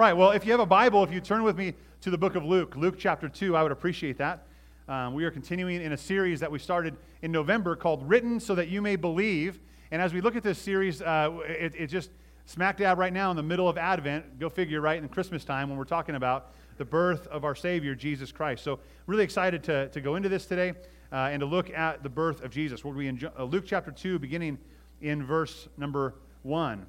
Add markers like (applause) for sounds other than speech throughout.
right. Well, if you have a Bible, if you turn with me to the book of Luke, Luke chapter 2, I would appreciate that. Um, we are continuing in a series that we started in November called Written So That You May Believe. And as we look at this series, uh, it, it just smack dab right now in the middle of Advent, go figure, right, in Christmas time when we're talking about the birth of our Savior, Jesus Christ. So, really excited to, to go into this today uh, and to look at the birth of Jesus. We'll be in uh, Luke chapter 2, beginning in verse number 1.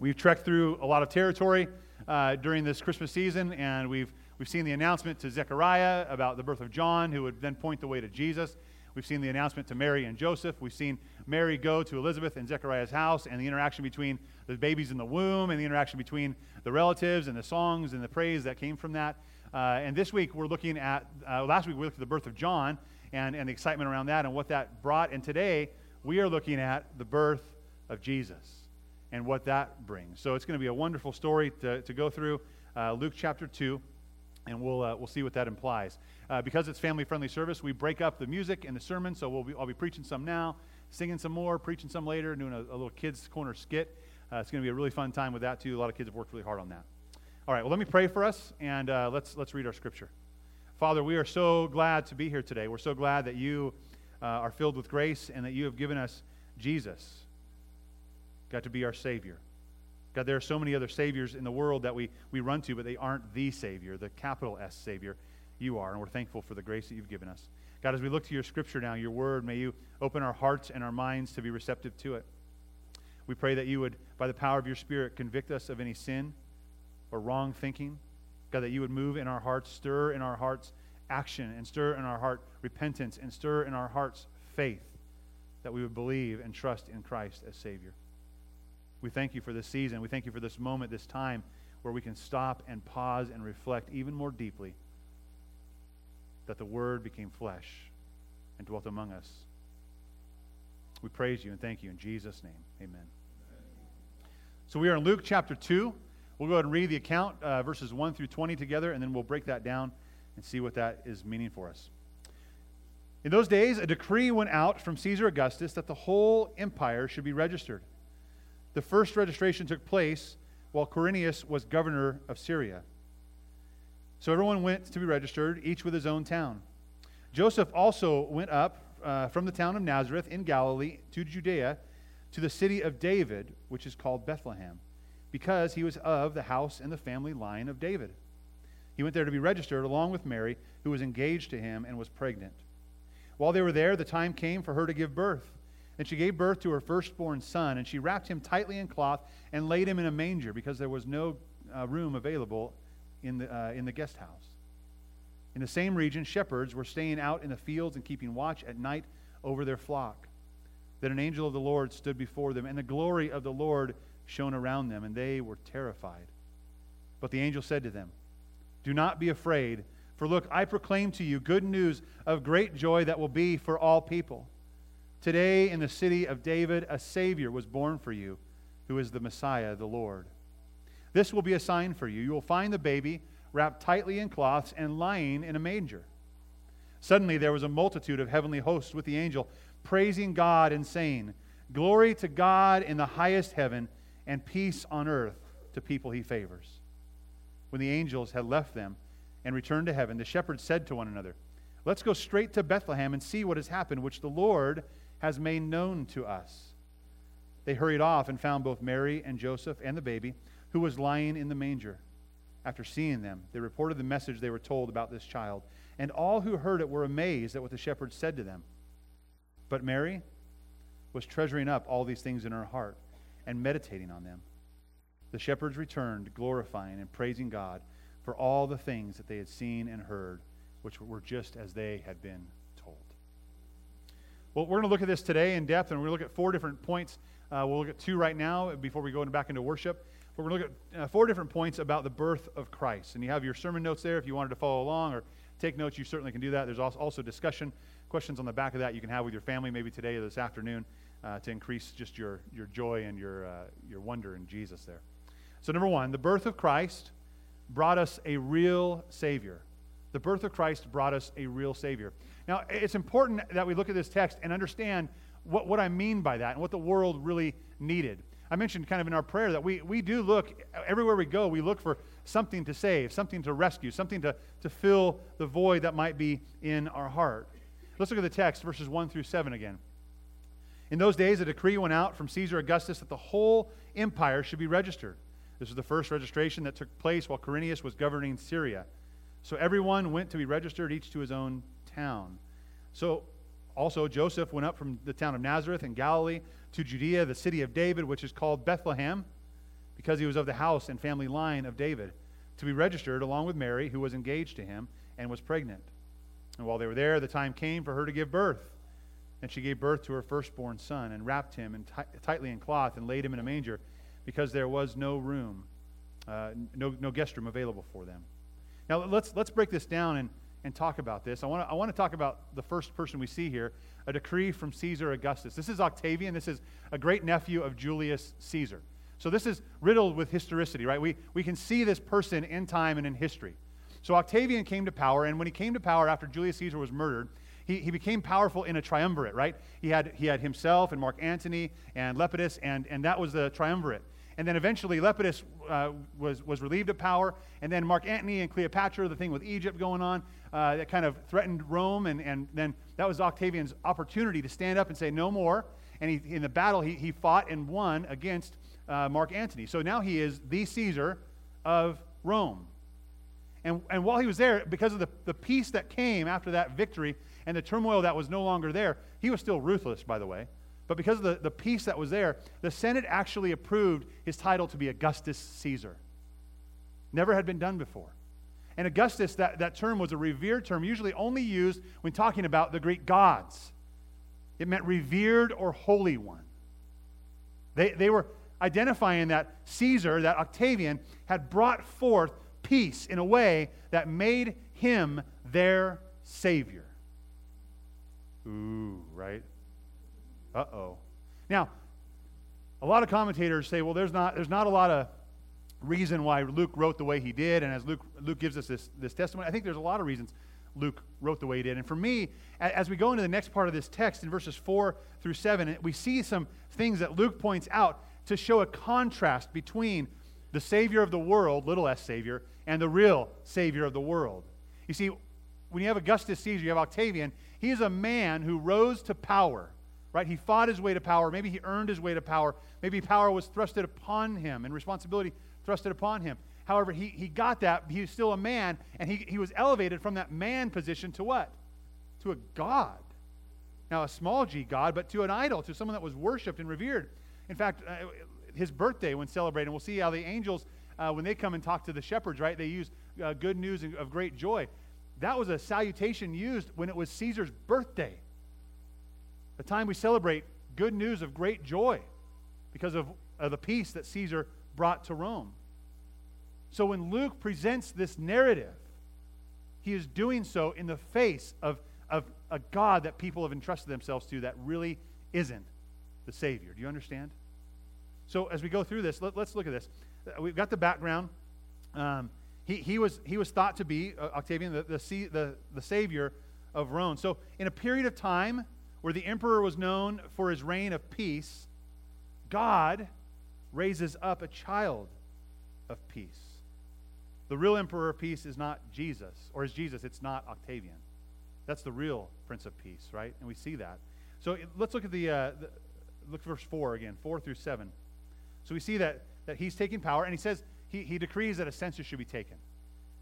We've trekked through a lot of territory uh, during this Christmas season, and we've, we've seen the announcement to Zechariah about the birth of John, who would then point the way to Jesus. We've seen the announcement to Mary and Joseph. We've seen Mary go to Elizabeth and Zechariah's house, and the interaction between the babies in the womb, and the interaction between the relatives, and the songs and the praise that came from that. Uh, and this week we're looking at, uh, last week we looked at the birth of John and, and the excitement around that and what that brought. And today we are looking at the birth of Jesus and what that brings. So it's going to be a wonderful story to, to go through uh, Luke chapter 2, and we'll, uh, we'll see what that implies. Uh, because it's family friendly service, we break up the music and the sermon, so we'll be, I'll be preaching some now, singing some more, preaching some later, doing a, a little kids' corner skit. Uh, it's going to be a really fun time with that, too. A lot of kids have worked really hard on that. All right, well, let me pray for us, and uh, let's, let's read our scripture. Father, we are so glad to be here today. We're so glad that you uh, are filled with grace and that you have given us Jesus God, to be our Savior. God, there are so many other Saviors in the world that we, we run to, but they aren't the Savior, the capital S Savior. You are, and we're thankful for the grace that you've given us. God, as we look to your Scripture now, your Word, may you open our hearts and our minds to be receptive to it. We pray that you would, by the power of your Spirit, convict us of any sin or wrong thinking. God, that you would move in our hearts, stir in our hearts action, and stir in our heart repentance, and stir in our hearts faith, that we would believe and trust in Christ as Savior. We thank you for this season. We thank you for this moment, this time where we can stop and pause and reflect even more deeply that the Word became flesh and dwelt among us. We praise you and thank you in Jesus' name. Amen. So we are in Luke chapter 2. We'll go ahead and read the account, uh, verses 1 through 20 together, and then we'll break that down and see what that is meaning for us. In those days, a decree went out from Caesar Augustus that the whole empire should be registered. The first registration took place while Quirinius was governor of Syria. So everyone went to be registered, each with his own town. Joseph also went up uh, from the town of Nazareth in Galilee to Judea to the city of David, which is called Bethlehem, because he was of the house and the family line of David. He went there to be registered along with Mary, who was engaged to him and was pregnant. While they were there, the time came for her to give birth. And she gave birth to her firstborn son, and she wrapped him tightly in cloth and laid him in a manger because there was no uh, room available in the, uh, in the guest house. In the same region, shepherds were staying out in the fields and keeping watch at night over their flock. Then an angel of the Lord stood before them, and the glory of the Lord shone around them, and they were terrified. But the angel said to them, Do not be afraid, for look, I proclaim to you good news of great joy that will be for all people. Today, in the city of David, a Savior was born for you, who is the Messiah, the Lord. This will be a sign for you. You will find the baby wrapped tightly in cloths and lying in a manger. Suddenly, there was a multitude of heavenly hosts with the angel, praising God and saying, Glory to God in the highest heaven, and peace on earth to people he favors. When the angels had left them and returned to heaven, the shepherds said to one another, Let's go straight to Bethlehem and see what has happened, which the Lord has made known to us. They hurried off and found both Mary and Joseph and the baby, who was lying in the manger. After seeing them, they reported the message they were told about this child, and all who heard it were amazed at what the shepherds said to them. But Mary was treasuring up all these things in her heart and meditating on them. The shepherds returned, glorifying and praising God for all the things that they had seen and heard, which were just as they had been well, we're going to look at this today in depth, and we're going to look at four different points. Uh, we'll look at two right now before we go back into worship. But we're going to look at uh, four different points about the birth of Christ. And you have your sermon notes there if you wanted to follow along or take notes, you certainly can do that. There's also discussion questions on the back of that you can have with your family maybe today or this afternoon uh, to increase just your, your joy and your, uh, your wonder in Jesus there. So, number one, the birth of Christ brought us a real Savior. The birth of Christ brought us a real Savior. Now, it's important that we look at this text and understand what, what I mean by that and what the world really needed. I mentioned kind of in our prayer that we, we do look, everywhere we go, we look for something to save, something to rescue, something to, to fill the void that might be in our heart. Let's look at the text, verses 1 through 7 again. In those days, a decree went out from Caesar Augustus that the whole empire should be registered. This was the first registration that took place while Quirinius was governing Syria. So everyone went to be registered, each to his own town. So also Joseph went up from the town of Nazareth in Galilee to Judea, the city of David, which is called Bethlehem, because he was of the house and family line of David, to be registered along with Mary, who was engaged to him and was pregnant. And while they were there, the time came for her to give birth. And she gave birth to her firstborn son and wrapped him in t- tightly in cloth and laid him in a manger because there was no room, uh, no, no guest room available for them. Now, let's, let's break this down and, and talk about this. I want to I wanna talk about the first person we see here a decree from Caesar Augustus. This is Octavian. This is a great nephew of Julius Caesar. So this is riddled with historicity, right? We, we can see this person in time and in history. So Octavian came to power, and when he came to power after Julius Caesar was murdered, he, he became powerful in a triumvirate, right? He had, he had himself and Mark Antony and Lepidus, and, and that was the triumvirate. And then eventually Lepidus uh, was, was relieved of power. And then Mark Antony and Cleopatra, the thing with Egypt going on, uh, that kind of threatened Rome. And, and then that was Octavian's opportunity to stand up and say, no more. And he, in the battle, he, he fought and won against uh, Mark Antony. So now he is the Caesar of Rome. And, and while he was there, because of the, the peace that came after that victory and the turmoil that was no longer there, he was still ruthless, by the way. But because of the, the peace that was there, the Senate actually approved his title to be Augustus Caesar. Never had been done before. And Augustus, that, that term was a revered term, usually only used when talking about the Greek gods. It meant revered or holy one. They, they were identifying that Caesar, that Octavian, had brought forth peace in a way that made him their Savior. Ooh, right? Uh oh. Now, a lot of commentators say, well, there's not, there's not a lot of reason why Luke wrote the way he did. And as Luke, Luke gives us this, this testimony, I think there's a lot of reasons Luke wrote the way he did. And for me, as we go into the next part of this text in verses 4 through 7, we see some things that Luke points out to show a contrast between the Savior of the world, little s Savior, and the real Savior of the world. You see, when you have Augustus Caesar, you have Octavian, he is a man who rose to power right? He fought his way to power. Maybe he earned his way to power. Maybe power was thrusted upon him and responsibility thrusted upon him. However, he, he got that. He was still a man, and he, he was elevated from that man position to what? To a God. Now, a small g God, but to an idol, to someone that was worshiped and revered. In fact, uh, his birthday, when celebrated, we'll see how the angels, uh, when they come and talk to the shepherds, right, they use uh, good news of great joy. That was a salutation used when it was Caesar's birthday a time we celebrate good news of great joy because of, of the peace that Caesar brought to Rome. So when Luke presents this narrative, he is doing so in the face of, of a God that people have entrusted themselves to that really isn't the Savior. Do you understand? So as we go through this, let, us look at this. Uh, we've got the background. Um, he, he, was, he was thought to be, uh, Octavian, the, the, the, the Savior of Rome. So in a period of time where the emperor was known for his reign of peace, God raises up a child of peace. The real emperor of peace is not Jesus, or is Jesus, it's not Octavian. That's the real Prince of Peace, right? And we see that. So let's look at the, uh, the Luke verse 4 again, 4 through 7. So we see that, that he's taking power, and he says, he, he decrees that a census should be taken.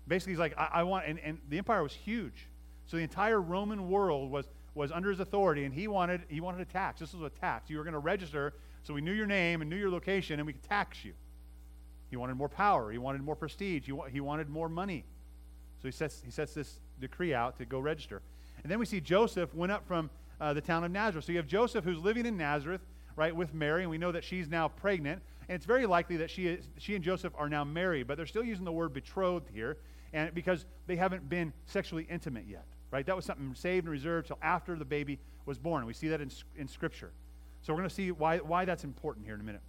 Basically, he's like, I, I want, and, and the empire was huge. So the entire Roman world was was under his authority, and he wanted, he wanted a tax. This was a tax. You were going to register so we knew your name and knew your location, and we could tax you. He wanted more power. He wanted more prestige. He, wa- he wanted more money. So he sets, he sets this decree out to go register. And then we see Joseph went up from uh, the town of Nazareth. So you have Joseph who's living in Nazareth, right, with Mary, and we know that she's now pregnant. And it's very likely that she, is, she and Joseph are now married, but they're still using the word betrothed here and because they haven't been sexually intimate yet right? That was something saved and reserved till after the baby was born. We see that in, in Scripture. So we're going to see why, why that's important here in a minute.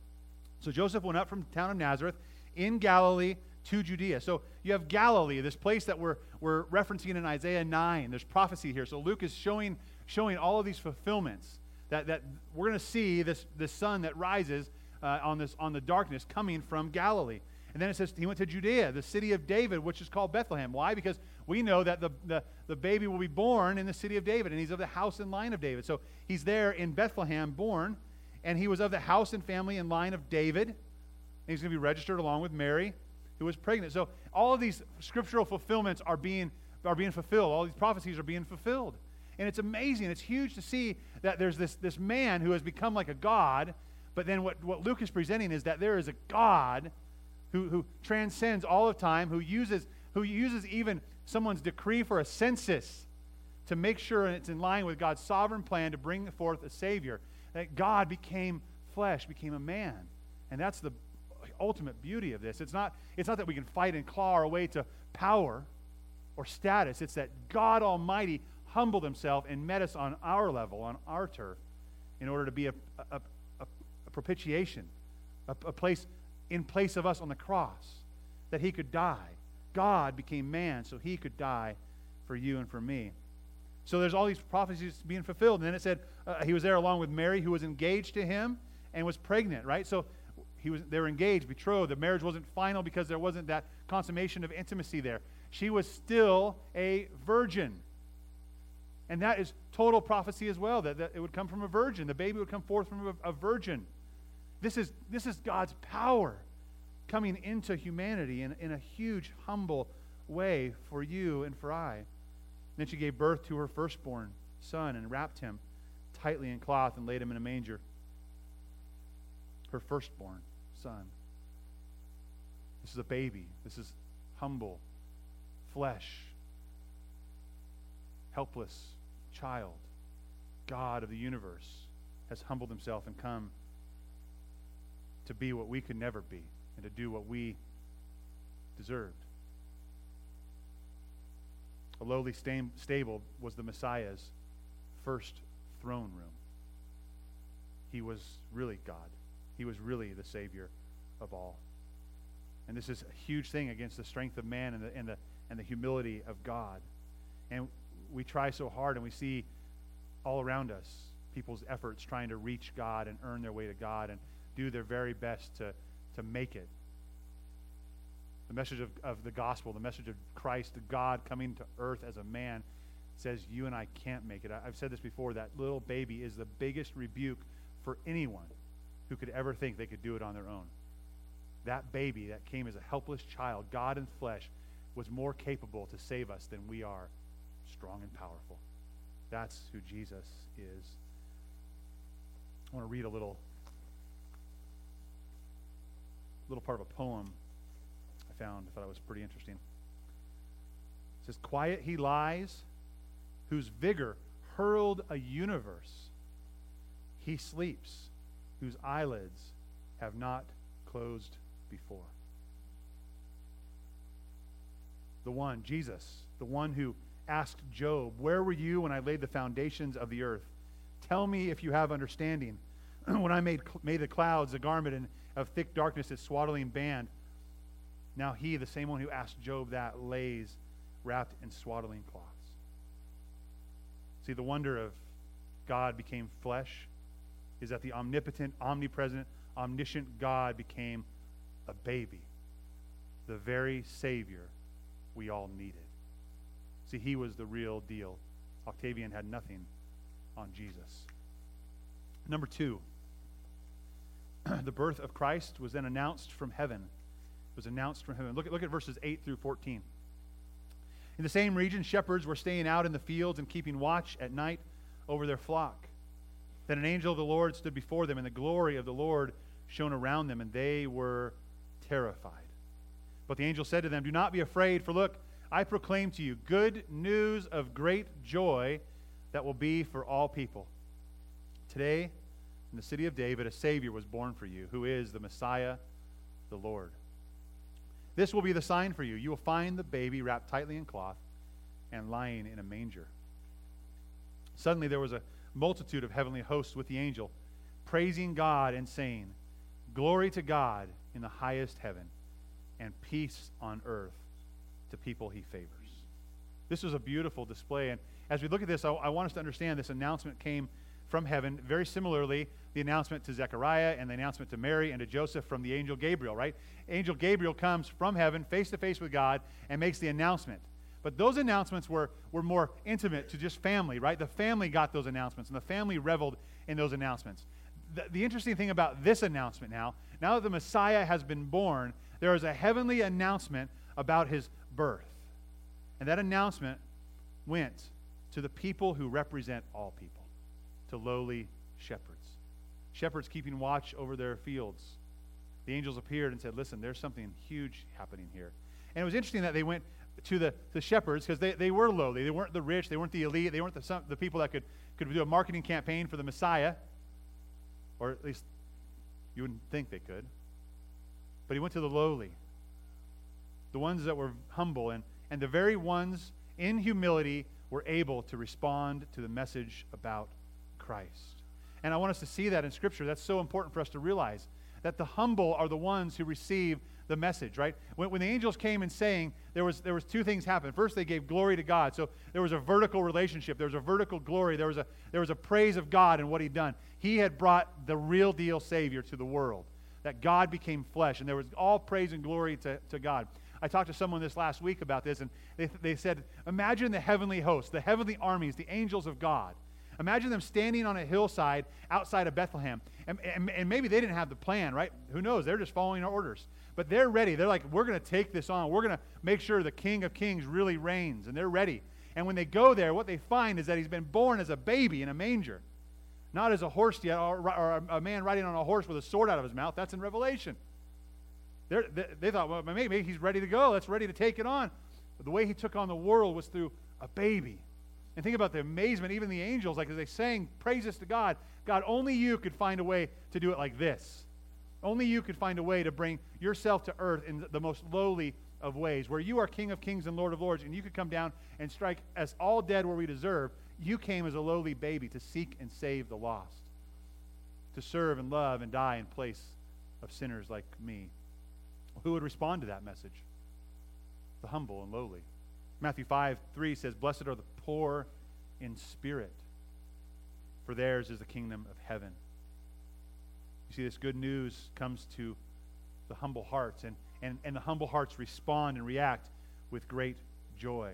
So Joseph went up from the town of Nazareth in Galilee to Judea. So you have Galilee, this place that we're, we're referencing in Isaiah 9. There's prophecy here. So Luke is showing, showing all of these fulfillments that, that we're going to see this, this sun that rises uh, on, this, on the darkness coming from Galilee. And then it says he went to Judea, the city of David, which is called Bethlehem. Why? Because we know that the, the, the baby will be born in the city of David, and he's of the house and line of David. So he's there in Bethlehem, born, and he was of the house and family and line of David. And he's going to be registered along with Mary, who was pregnant. So all of these scriptural fulfillments are being, are being fulfilled. All these prophecies are being fulfilled. And it's amazing. It's huge to see that there's this, this man who has become like a God, but then what, what Luke is presenting is that there is a God who, who transcends all of time, who uses, who uses even someone's decree for a census to make sure it's in line with God's sovereign plan to bring forth a Savior. That God became flesh, became a man. And that's the ultimate beauty of this. It's not, it's not that we can fight and claw our way to power or status, it's that God Almighty humbled himself and met us on our level, on our turf, in order to be a, a, a, a propitiation, a, a place in place of us on the cross, that he could die. God became man so he could die for you and for me. So there's all these prophecies being fulfilled. And then it said uh, he was there along with Mary, who was engaged to him and was pregnant, right? So he was, they were engaged, betrothed. The marriage wasn't final because there wasn't that consummation of intimacy there. She was still a virgin. And that is total prophecy as well, that, that it would come from a virgin. The baby would come forth from a, a virgin. This is, this is God's power coming into humanity in, in a huge, humble way for you and for I. And then she gave birth to her firstborn son and wrapped him tightly in cloth and laid him in a manger. Her firstborn son. This is a baby. This is humble, flesh, helpless child. God of the universe has humbled himself and come to be what we could never be and to do what we deserved. A lowly stable was the Messiah's first throne room. He was really God. He was really the Savior of all. And this is a huge thing against the strength of man and the, and the, and the humility of God. And we try so hard and we see all around us people's efforts trying to reach God and earn their way to God and do their very best to, to make it. The message of, of the gospel, the message of Christ, God coming to earth as a man, says you and I can't make it. I, I've said this before that little baby is the biggest rebuke for anyone who could ever think they could do it on their own. That baby that came as a helpless child, God in flesh, was more capable to save us than we are, strong and powerful. That's who Jesus is. I want to read a little little part of a poem I found. I thought it was pretty interesting. It says, Quiet he lies, whose vigor hurled a universe. He sleeps, whose eyelids have not closed before. The one, Jesus, the one who asked Job, Where were you when I laid the foundations of the earth? Tell me if you have understanding. (clears throat) when I made, made the clouds a garment and of thick darkness its swaddling band. Now he, the same one who asked Job that, lays wrapped in swaddling cloths. See, the wonder of God became flesh is that the omnipotent, omnipresent, omniscient God became a baby, the very Savior we all needed. See, he was the real deal. Octavian had nothing on Jesus. Number two, (clears throat) the birth of Christ was then announced from heaven. It was announced from heaven. Look at, look at verses 8 through 14. In the same region, shepherds were staying out in the fields and keeping watch at night over their flock. Then an angel of the Lord stood before them, and the glory of the Lord shone around them, and they were terrified. But the angel said to them, Do not be afraid, for look, I proclaim to you good news of great joy that will be for all people. Today, in the city of David, a Savior was born for you, who is the Messiah, the Lord. This will be the sign for you. You will find the baby wrapped tightly in cloth and lying in a manger. Suddenly there was a multitude of heavenly hosts with the angel, praising God and saying, Glory to God in the highest heaven, and peace on earth to people he favors. This was a beautiful display. And as we look at this, I, I want us to understand this announcement came from heaven. Very similarly, the announcement to Zechariah and the announcement to Mary and to Joseph from the angel Gabriel, right? Angel Gabriel comes from heaven face to face with God and makes the announcement. But those announcements were, were more intimate to just family, right? The family got those announcements, and the family reveled in those announcements. The, the interesting thing about this announcement now, now that the Messiah has been born, there is a heavenly announcement about his birth. And that announcement went to the people who represent all people, to lowly shepherds. Shepherds keeping watch over their fields. The angels appeared and said, Listen, there's something huge happening here. And it was interesting that they went to the, the shepherds because they, they were lowly. They weren't the rich, they weren't the elite, they weren't the, some, the people that could, could do a marketing campaign for the Messiah, or at least you wouldn't think they could. But he went to the lowly, the ones that were humble, and, and the very ones in humility were able to respond to the message about Christ. And I want us to see that in Scripture. That's so important for us to realize that the humble are the ones who receive the message, right? When, when the angels came and saying, there was, there was two things happened. First, they gave glory to God. So there was a vertical relationship. There was a vertical glory. There was a, there was a praise of God and what he'd done. He had brought the real deal Savior to the world, that God became flesh. And there was all praise and glory to, to God. I talked to someone this last week about this, and they, they said, Imagine the heavenly host, the heavenly armies, the angels of God. Imagine them standing on a hillside outside of Bethlehem. And, and, and, maybe they didn't have the plan, right? Who knows? They're just following orders. But they're ready. They're like, we're going to take this on. We're going to make sure the King of Kings really reigns. And they're ready. And when they go there, what they find is that he's been born as a baby in a manger, not as a horse yet, or, or a man riding on a horse with a sword out of his mouth. That's in Revelation. They're, they, they thought, well, maybe he's ready to go. That's ready to take it on. But the way he took on the world was through a baby. And think about the amazement, even the angels, like as they sang praises to God, God, only you could find a way to do it like this. Only you could find a way to bring yourself to earth in the most lowly of ways, where you are King of kings and Lord of lords, and you could come down and strike us all dead where we deserve. You came as a lowly baby to seek and save the lost, to serve and love and die in place of sinners like me. Who would respond to that message? The humble and lowly. Matthew 5 3 says, Blessed are the poor in spirit, for theirs is the kingdom of heaven. You see, this good news comes to the humble hearts, and, and, and the humble hearts respond and react with great joy.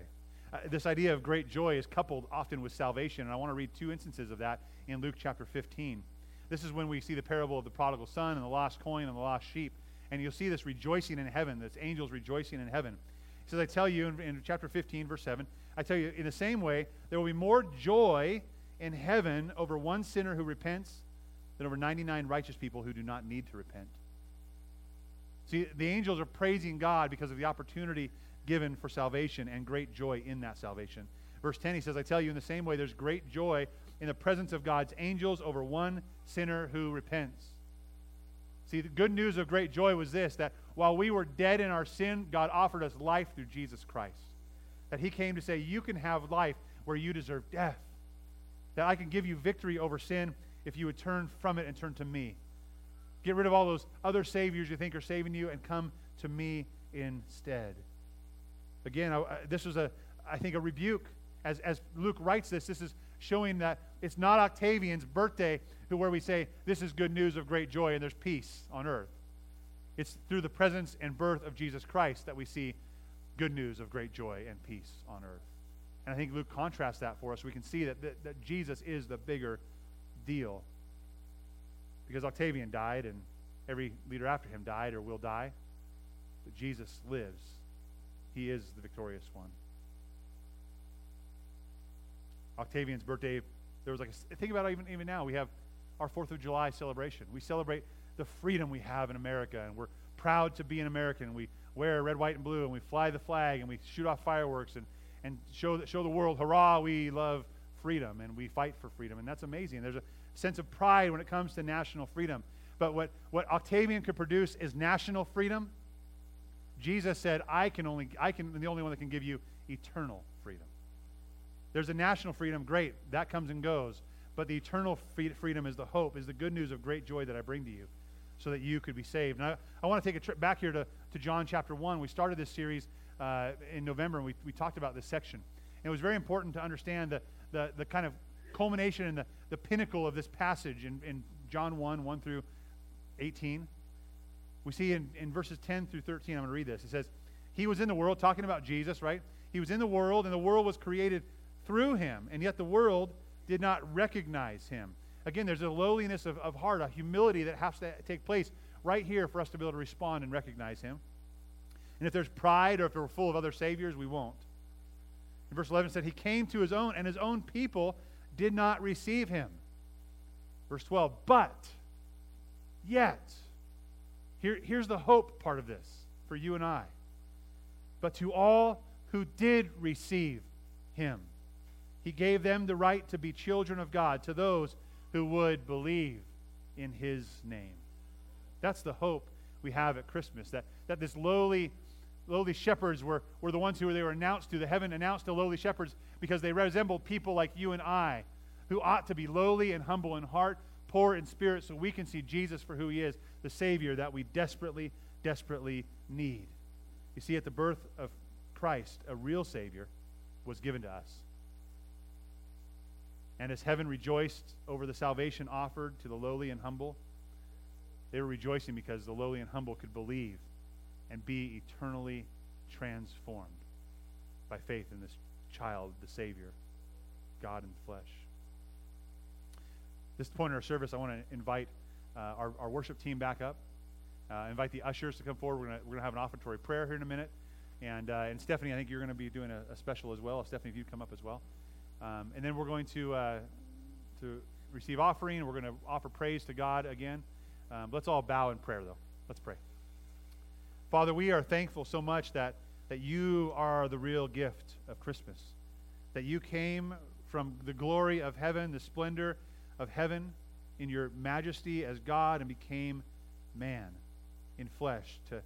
Uh, this idea of great joy is coupled often with salvation, and I want to read two instances of that in Luke chapter 15. This is when we see the parable of the prodigal son and the lost coin and the lost sheep. And you'll see this rejoicing in heaven, this angels rejoicing in heaven. Says, I tell you in, in chapter 15, verse 7, I tell you, in the same way, there will be more joy in heaven over one sinner who repents than over 99 righteous people who do not need to repent. See, the angels are praising God because of the opportunity given for salvation and great joy in that salvation. Verse 10, he says, I tell you, in the same way, there's great joy in the presence of God's angels over one sinner who repents. See, the good news of great joy was this that while we were dead in our sin, God offered us life through Jesus Christ. That He came to say, You can have life where you deserve death. That I can give you victory over sin if you would turn from it and turn to me. Get rid of all those other saviors you think are saving you and come to me instead. Again, I, this was a, I think, a rebuke. As, as Luke writes this, this is showing that it's not Octavian's birthday where we say, This is good news of great joy and there's peace on earth. It's through the presence and birth of Jesus Christ that we see good news of great joy and peace on earth. And I think Luke contrasts that for us. We can see that, that, that Jesus is the bigger deal. Because Octavian died, and every leader after him died or will die. But Jesus lives. He is the victorious one. Octavian's birthday, there was like a, think about it even, even now. We have our 4th of July celebration. We celebrate the freedom we have in America, and we're proud to be an American. We wear red, white, and blue, and we fly the flag, and we shoot off fireworks, and, and show, show the world, hurrah, we love freedom, and we fight for freedom. And that's amazing. There's a sense of pride when it comes to national freedom. But what, what Octavian could produce is national freedom. Jesus said, I can only, I can, I'm the only one that can give you eternal. There's a national freedom, great, that comes and goes. But the eternal freedom is the hope, is the good news of great joy that I bring to you so that you could be saved. And I, I want to take a trip back here to, to John chapter 1. We started this series uh, in November, and we, we talked about this section. And it was very important to understand the, the, the kind of culmination and the, the pinnacle of this passage in, in John 1, 1 through 18. We see in, in verses 10 through 13, I'm going to read this. It says, He was in the world, talking about Jesus, right? He was in the world, and the world was created through him, and yet the world did not recognize him. Again, there's a lowliness of, of heart, a humility that has to take place right here for us to be able to respond and recognize him. And if there's pride or if we're full of other saviors, we won't. In verse 11 said, He came to his own, and his own people did not receive him. Verse 12, but, yet, here, here's the hope part of this for you and I. But to all who did receive him, he gave them the right to be children of God, to those who would believe in his name. That's the hope we have at Christmas, that, that this lowly, lowly shepherds were, were the ones who they were announced to. The heaven announced to lowly shepherds because they resembled people like you and I, who ought to be lowly and humble in heart, poor in spirit, so we can see Jesus for who he is, the Savior that we desperately, desperately need. You see, at the birth of Christ, a real Savior was given to us. And as heaven rejoiced over the salvation offered to the lowly and humble, they were rejoicing because the lowly and humble could believe and be eternally transformed by faith in this child, the Savior, God in the flesh. This point in our service, I want to invite uh, our, our worship team back up. Uh, invite the ushers to come forward. We're going we're to have an offertory prayer here in a minute. And, uh, and Stephanie, I think you're going to be doing a, a, special as well. Stephanie, if you'd come up as well. Um, and then we're going to, uh, to receive offering. We're going to offer praise to God again. Um, let's all bow in prayer, though. Let's pray. Father, we are thankful so much that, that you are the real gift of Christmas, that you came from the glory of heaven, the splendor of heaven, in your majesty as God, and became man in flesh to,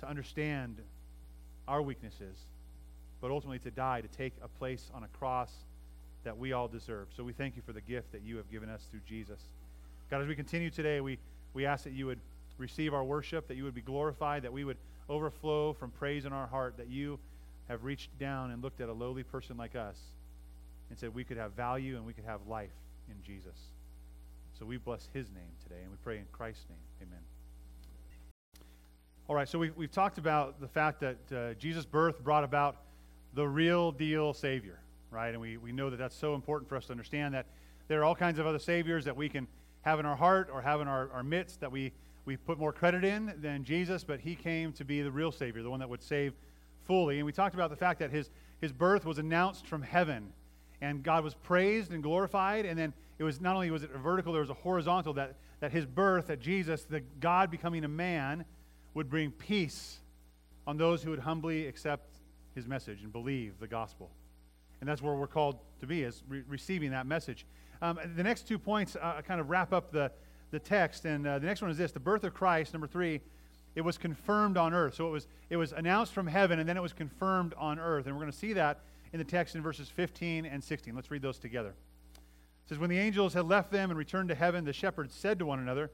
to understand our weaknesses but ultimately to die, to take a place on a cross that we all deserve. So we thank you for the gift that you have given us through Jesus. God, as we continue today, we, we ask that you would receive our worship, that you would be glorified, that we would overflow from praise in our heart, that you have reached down and looked at a lowly person like us and said we could have value and we could have life in Jesus. So we bless his name today, and we pray in Christ's name. Amen. All right, so we've, we've talked about the fact that uh, Jesus' birth brought about the real deal Savior, right? And we, we know that that's so important for us to understand that there are all kinds of other Saviors that we can have in our heart or have in our, our midst that we, we put more credit in than Jesus, but He came to be the real Savior, the one that would save fully. And we talked about the fact that His, his birth was announced from heaven, and God was praised and glorified, and then it was not only was it a vertical, there was a horizontal, that, that His birth, that Jesus, the God becoming a man, would bring peace on those who would humbly accept his message and believe the gospel. And that's where we're called to be, is re- receiving that message. Um, the next two points uh, kind of wrap up the, the text. And uh, the next one is this the birth of Christ, number three, it was confirmed on earth. So it was, it was announced from heaven, and then it was confirmed on earth. And we're going to see that in the text in verses 15 and 16. Let's read those together. It says, When the angels had left them and returned to heaven, the shepherds said to one another,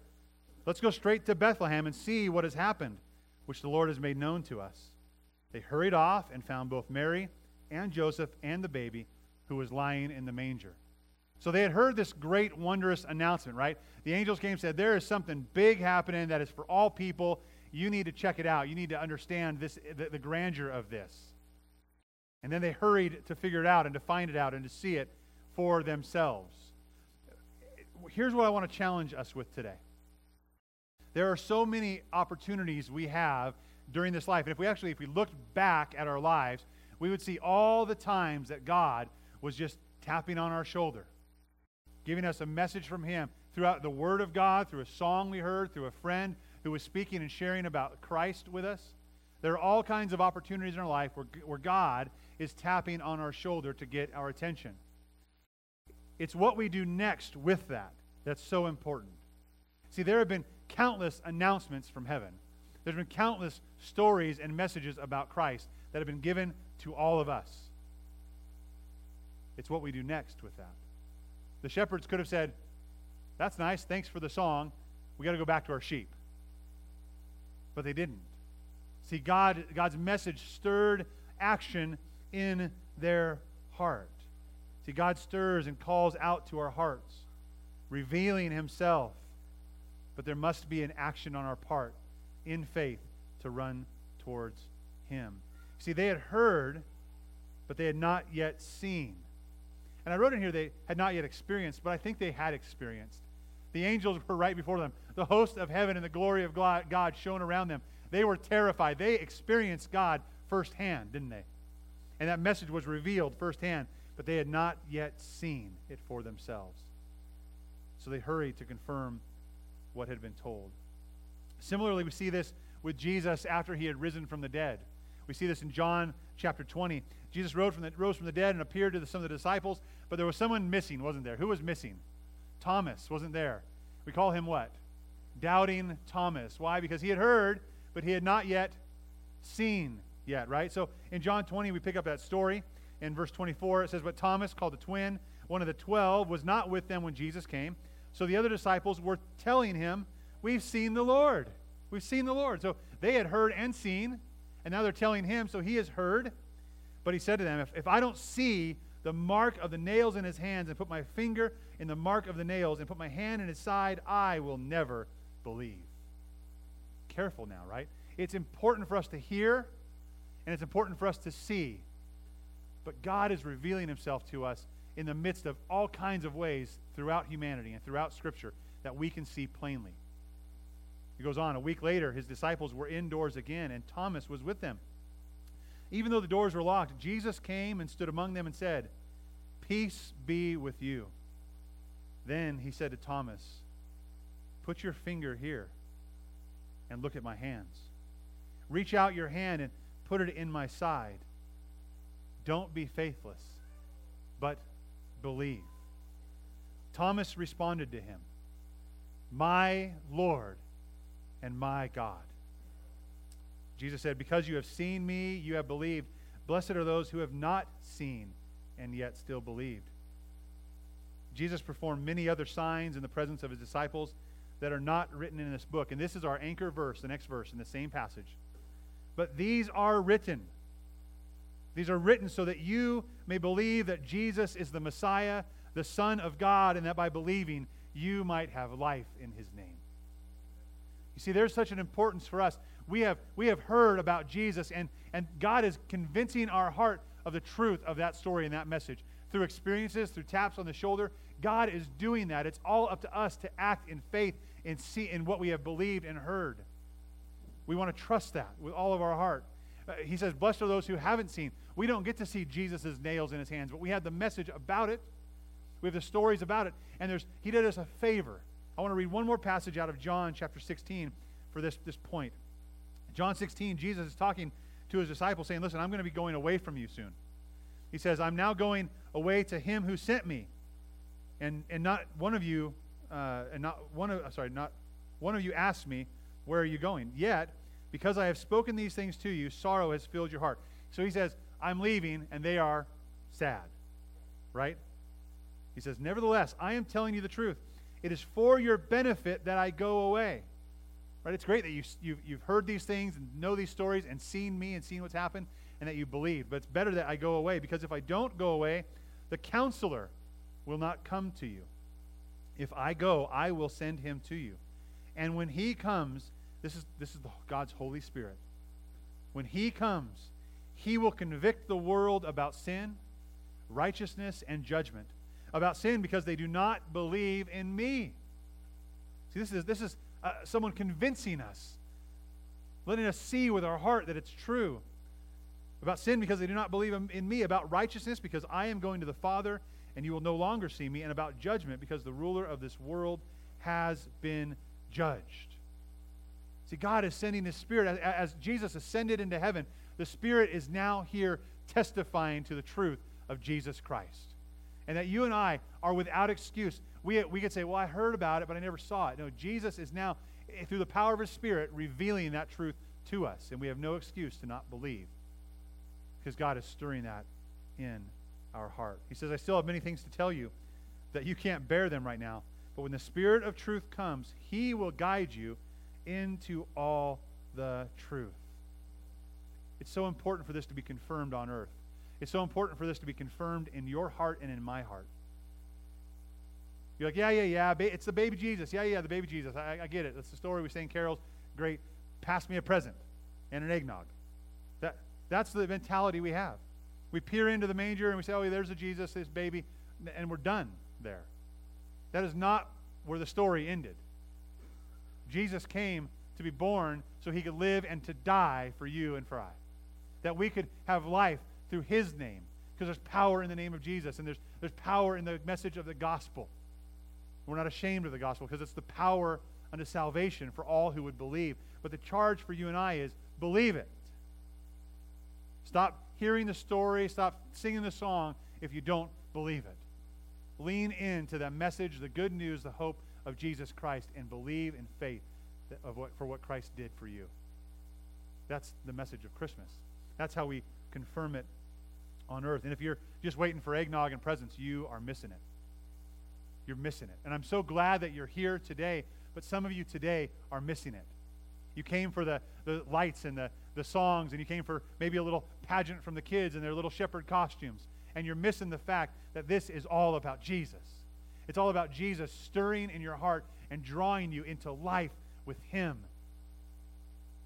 Let's go straight to Bethlehem and see what has happened, which the Lord has made known to us. They hurried off and found both Mary and Joseph and the baby who was lying in the manger. So they had heard this great, wondrous announcement, right? The angels came and said, There is something big happening that is for all people. You need to check it out. You need to understand this, the, the grandeur of this. And then they hurried to figure it out and to find it out and to see it for themselves. Here's what I want to challenge us with today. There are so many opportunities we have during this life. And if we actually, if we looked back at our lives, we would see all the times that God was just tapping on our shoulder, giving us a message from Him throughout the Word of God, through a song we heard, through a friend who was speaking and sharing about Christ with us. There are all kinds of opportunities in our life where, where God is tapping on our shoulder to get our attention. It's what we do next with that that's so important. See, there have been countless announcements from heaven. There's been countless stories and messages about Christ that have been given to all of us. It's what we do next with that. The shepherds could have said, That's nice. Thanks for the song. We got to go back to our sheep. But they didn't. See, God, God's message stirred action in their heart. See, God stirs and calls out to our hearts revealing himself. But there must be an action on our part in faith to run towards him. See, they had heard, but they had not yet seen. And I wrote in here they had not yet experienced, but I think they had experienced. The angels were right before them. The host of heaven and the glory of God shone around them. They were terrified. They experienced God firsthand, didn't they? And that message was revealed firsthand, but they had not yet seen it for themselves. So they hurried to confirm what had been told. Similarly, we see this with Jesus after he had risen from the dead. We see this in John chapter 20. Jesus rose from the, rose from the dead and appeared to the, some of the disciples, but there was someone missing, wasn't there? Who was missing? Thomas wasn't there. We call him what? Doubting Thomas. Why? Because he had heard, but he had not yet seen yet, right? So in John 20, we pick up that story. In verse 24, it says, But Thomas, called the twin, one of the twelve, was not with them when Jesus came. So the other disciples were telling him, We've seen the Lord. We've seen the Lord. So they had heard and seen, and now they're telling him, so he has heard. But he said to them, If, if I don't see the mark of the nails in his hands and put my finger in the mark of the nails and put my hand in his side, I will never believe. Careful now, right? It's important for us to hear and it's important for us to see. But God is revealing himself to us in the midst of all kinds of ways throughout humanity and throughout Scripture that we can see plainly. He goes on, a week later, his disciples were indoors again, and Thomas was with them. Even though the doors were locked, Jesus came and stood among them and said, Peace be with you. Then he said to Thomas, Put your finger here and look at my hands. Reach out your hand and put it in my side. Don't be faithless, but believe. Thomas responded to him, My Lord and my God. Jesus said, Because you have seen me, you have believed. Blessed are those who have not seen and yet still believed. Jesus performed many other signs in the presence of his disciples that are not written in this book. And this is our anchor verse, the next verse in the same passage. But these are written. These are written so that you may believe that Jesus is the Messiah, the Son of God, and that by believing you might have life in his name. You see, there's such an importance for us. We have, we have heard about Jesus, and, and God is convincing our heart of the truth of that story and that message through experiences, through taps on the shoulder. God is doing that. It's all up to us to act in faith and see in what we have believed and heard. We want to trust that with all of our heart. Uh, he says, Blessed are those who haven't seen. We don't get to see Jesus' nails in his hands, but we have the message about it. We have the stories about it. And there's, he did us a favor. I want to read one more passage out of John chapter 16 for this, this point. John 16, Jesus is talking to his disciples, saying, Listen, I'm going to be going away from you soon. He says, I'm now going away to him who sent me. And, and not one of you, uh, and not one of, sorry, not one of you asked me, Where are you going? Yet, because I have spoken these things to you, sorrow has filled your heart. So he says, I'm leaving, and they are sad. Right? He says, Nevertheless, I am telling you the truth. It is for your benefit that I go away. Right? It's great that you, you've, you've heard these things and know these stories and seen me and seen what's happened and that you believe. But it's better that I go away because if I don't go away, the counselor will not come to you. If I go, I will send him to you. And when he comes, this is, this is God's Holy Spirit. When he comes, he will convict the world about sin, righteousness, and judgment. About sin because they do not believe in me. See, this is, this is uh, someone convincing us, letting us see with our heart that it's true. About sin because they do not believe in me. About righteousness because I am going to the Father and you will no longer see me. And about judgment because the ruler of this world has been judged. See, God is sending His Spirit. As, as Jesus ascended into heaven, the Spirit is now here testifying to the truth of Jesus Christ. And that you and I are without excuse we, we could say, well, I heard about it, but I never saw it. No, Jesus is now, eh, through the power of his Spirit, revealing that truth to us. And we have no excuse to not believe because God is stirring that in our heart. He says, I still have many things to tell you that you can't bear them right now. But when the Spirit of truth comes, he will guide you into all the truth. It's so important for this to be confirmed on earth. It's so important for this to be confirmed in your heart and in my heart. You're like, yeah, yeah, yeah. It's the baby Jesus. Yeah, yeah, the baby Jesus. I, I get it. That's the story we sing carols. Great. Pass me a present and an eggnog. That, that's the mentality we have. We peer into the manger and we say, oh, there's a Jesus, this baby, and we're done there. That is not where the story ended. Jesus came to be born so he could live and to die for you and for I. That we could have life through his name. Because there's power in the name of Jesus, and there's, there's power in the message of the gospel. We're not ashamed of the gospel because it's the power unto salvation for all who would believe. But the charge for you and I is believe it. Stop hearing the story, stop singing the song if you don't believe it. Lean into that message, the good news, the hope of Jesus Christ, and believe in faith of what, for what Christ did for you. That's the message of Christmas. That's how we confirm it on earth. And if you're just waiting for eggnog and presents, you are missing it. You're missing it. And I'm so glad that you're here today, but some of you today are missing it. You came for the, the lights and the, the songs, and you came for maybe a little pageant from the kids and their little shepherd costumes. And you're missing the fact that this is all about Jesus. It's all about Jesus stirring in your heart and drawing you into life with Him.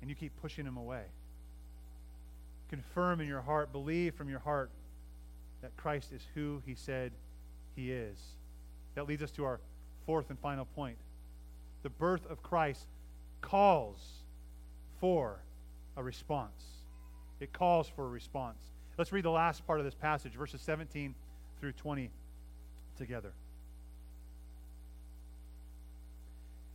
And you keep pushing Him away. Confirm in your heart, believe from your heart that Christ is who He said He is. That leads us to our fourth and final point. The birth of Christ calls for a response. It calls for a response. Let's read the last part of this passage, verses 17 through 20 together.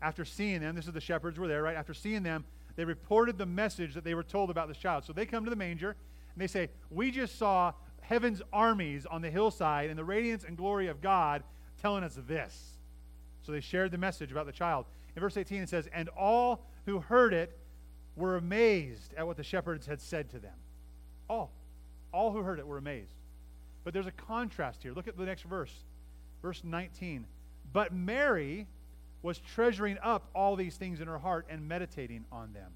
After seeing them, this is the shepherds were there, right? After seeing them, they reported the message that they were told about this child. So they come to the manger and they say, We just saw heaven's armies on the hillside and the radiance and glory of God telling us this. So they shared the message about the child. In verse 18, it says, And all who heard it were amazed at what the shepherds had said to them. All. All who heard it were amazed. But there's a contrast here. Look at the next verse. Verse 19. But Mary was treasuring up all these things in her heart and meditating on them.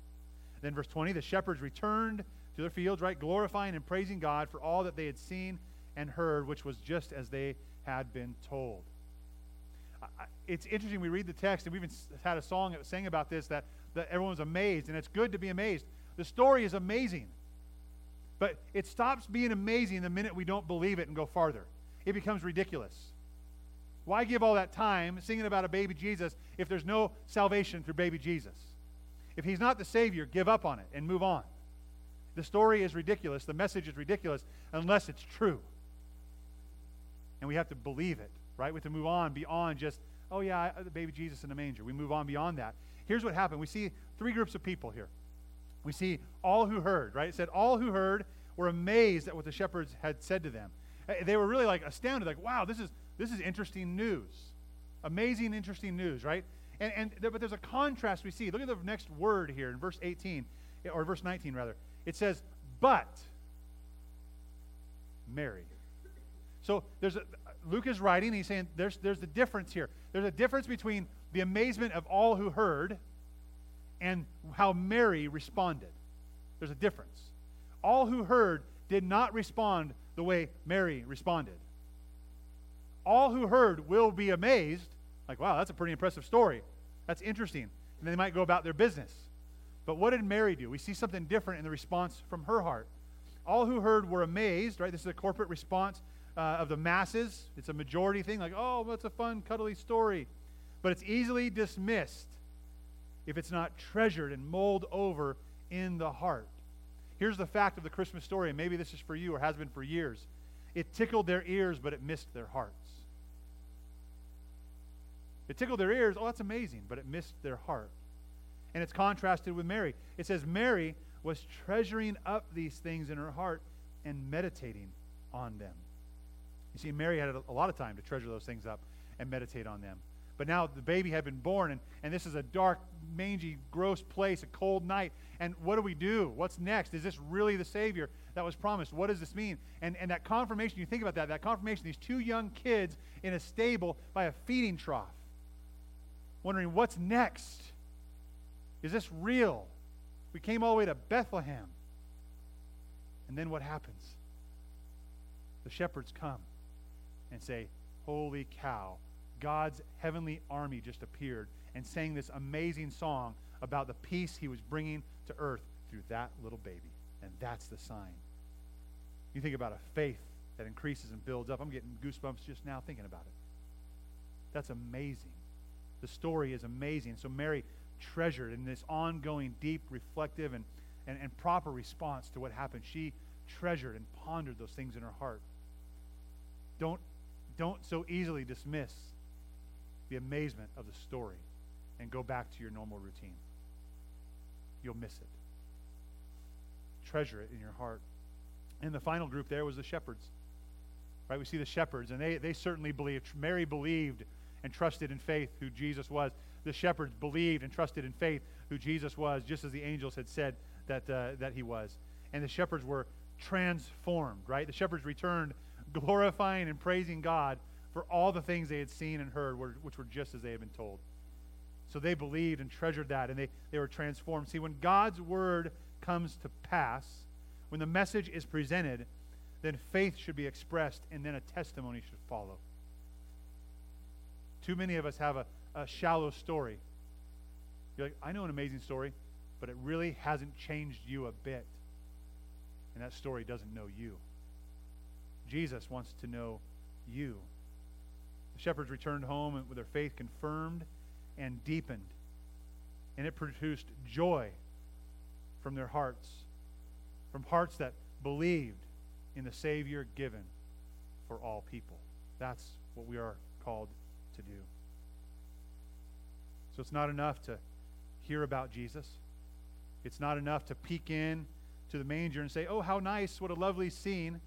Then, verse 20, the shepherds returned to their fields, right, glorifying and praising God for all that they had seen and heard, which was just as they had been told. It's interesting. We read the text, and we even had a song that was sang about this that, that everyone was amazed, and it's good to be amazed. The story is amazing, but it stops being amazing the minute we don't believe it and go farther. It becomes ridiculous. Why give all that time singing about a baby Jesus if there's no salvation through baby Jesus? If he's not the Savior, give up on it and move on. The story is ridiculous. The message is ridiculous unless it's true. And we have to believe it, right? We have to move on beyond just, oh, yeah, the baby Jesus in the manger. We move on beyond that. Here's what happened we see three groups of people here. We see all who heard, right? It said all who heard were amazed at what the shepherds had said to them. Eh, they were really like astounded, like, wow, this is this is interesting news. Amazing, interesting news, right? And, and but there's a contrast we see. Look at the next word here in verse 18, or verse 19, rather. It says, but Mary. So there's a, Luke is writing, he's saying there's, there's the difference here. There's a difference between the amazement of all who heard and how Mary responded. There's a difference. All who heard did not respond the way Mary responded all who heard will be amazed. Like, wow, that's a pretty impressive story. That's interesting. And they might go about their business. But what did Mary do? We see something different in the response from her heart. All who heard were amazed, right? This is a corporate response uh, of the masses. It's a majority thing, like, oh, that's a fun, cuddly story. But it's easily dismissed if it's not treasured and mulled over in the heart. Here's the fact of the Christmas story, and maybe this is for you or has been for years. It tickled their ears, but it missed their hearts. It tickled their ears. Oh, that's amazing. But it missed their heart. And it's contrasted with Mary. It says Mary was treasuring up these things in her heart and meditating on them. You see, Mary had a lot of time to treasure those things up and meditate on them. But now the baby had been born, and, and this is a dark, mangy, gross place, a cold night. And what do we do? What's next? Is this really the Savior that was promised? What does this mean? And, and that confirmation, you think about that, that confirmation, these two young kids in a stable by a feeding trough wondering what's next? Is this real? We came all the way to Bethlehem. And then what happens? The shepherds come and say, Holy cow, God's heavenly army just appeared and sang this amazing song about the peace he was bringing to earth through that little baby. And that's the sign. You think about a faith that increases and builds up. I'm getting goosebumps just now thinking about it. That's amazing. The story is amazing. So Mary treasured in this ongoing, deep, reflective, and, and, and proper response to what happened. She treasured and pondered those things in her heart. Don't, don't so easily dismiss the amazement of the story and go back to your normal routine. You'll miss it. Treasure it in your heart. And the final group there was the shepherds. Right? We see the shepherds, and they, they certainly believed. Mary believed and trusted in faith who Jesus was. The shepherds believed and trusted in faith who Jesus was, just as the angels had said that, uh, that he was. And the shepherds were transformed, right? The shepherds returned glorifying and praising God for all the things they had seen and heard, which were just as they had been told. So they believed and treasured that, and they, they were transformed. See, when God's word comes to pass, when the message is presented, then faith should be expressed, and then a testimony should follow. Too many of us have a, a shallow story. You're like, I know an amazing story, but it really hasn't changed you a bit. And that story doesn't know you. Jesus wants to know you. The shepherds returned home with their faith confirmed and deepened. And it produced joy from their hearts, from hearts that believed in the Savior given for all people. That's what we are called to do. So it's not enough to hear about Jesus. It's not enough to peek in to the manger and say, oh, how nice, what a lovely scene.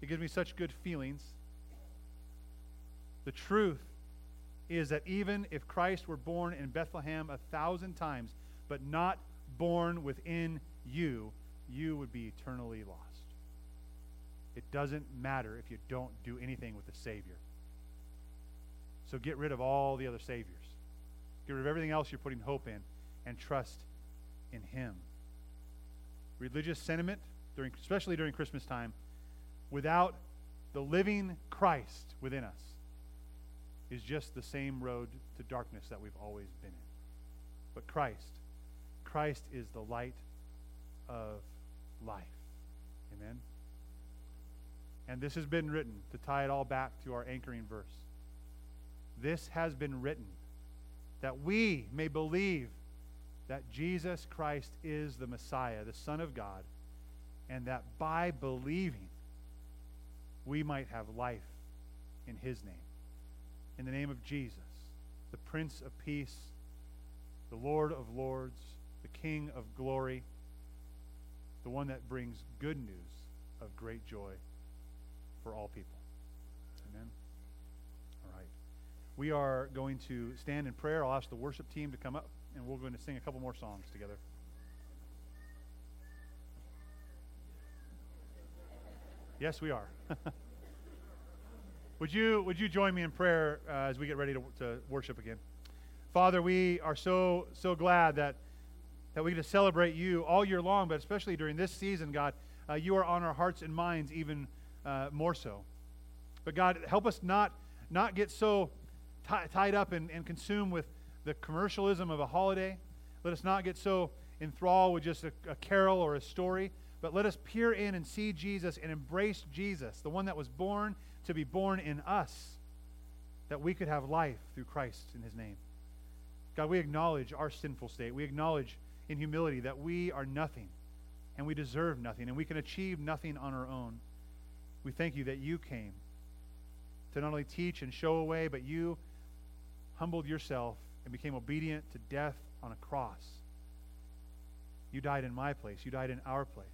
It gives me such good feelings. The truth is that even if Christ were born in Bethlehem a thousand times, but not born within you, you would be eternally lost. It doesn't matter if you don't do anything with the Savior. So get rid of all the other Saviors. Get rid of everything else you're putting hope in and trust in Him. Religious sentiment, during, especially during Christmas time, without the living Christ within us, is just the same road to darkness that we've always been in. But Christ, Christ is the light of life. Amen. And this has been written to tie it all back to our anchoring verse. This has been written that we may believe that Jesus Christ is the Messiah, the Son of God, and that by believing we might have life in his name. In the name of Jesus, the Prince of Peace, the Lord of Lords, the King of glory, the one that brings good news of great joy for all people. Amen. All right. We are going to stand in prayer. I'll ask the worship team to come up, and we're going to sing a couple more songs together. Yes, we are. (laughs) would you would you join me in prayer uh, as we get ready to, to worship again? Father, we are so so glad that that we get to celebrate you all year long, but especially during this season, God. Uh, you are on our hearts and minds even uh, more so. But God, help us not, not get so t- tied up and, and consumed with the commercialism of a holiday. Let us not get so enthralled with just a, a carol or a story, but let us peer in and see Jesus and embrace Jesus, the one that was born to be born in us, that we could have life through Christ in his name. God, we acknowledge our sinful state. We acknowledge in humility that we are nothing and we deserve nothing and we can achieve nothing on our own. We thank you that you came to not only teach and show a way, but you humbled yourself and became obedient to death on a cross. You died in my place. You died in our place.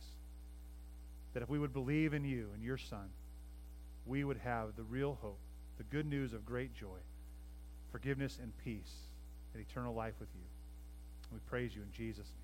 That if we would believe in you and your Son, we would have the real hope, the good news of great joy, forgiveness and peace, and eternal life with you. We praise you in Jesus' name.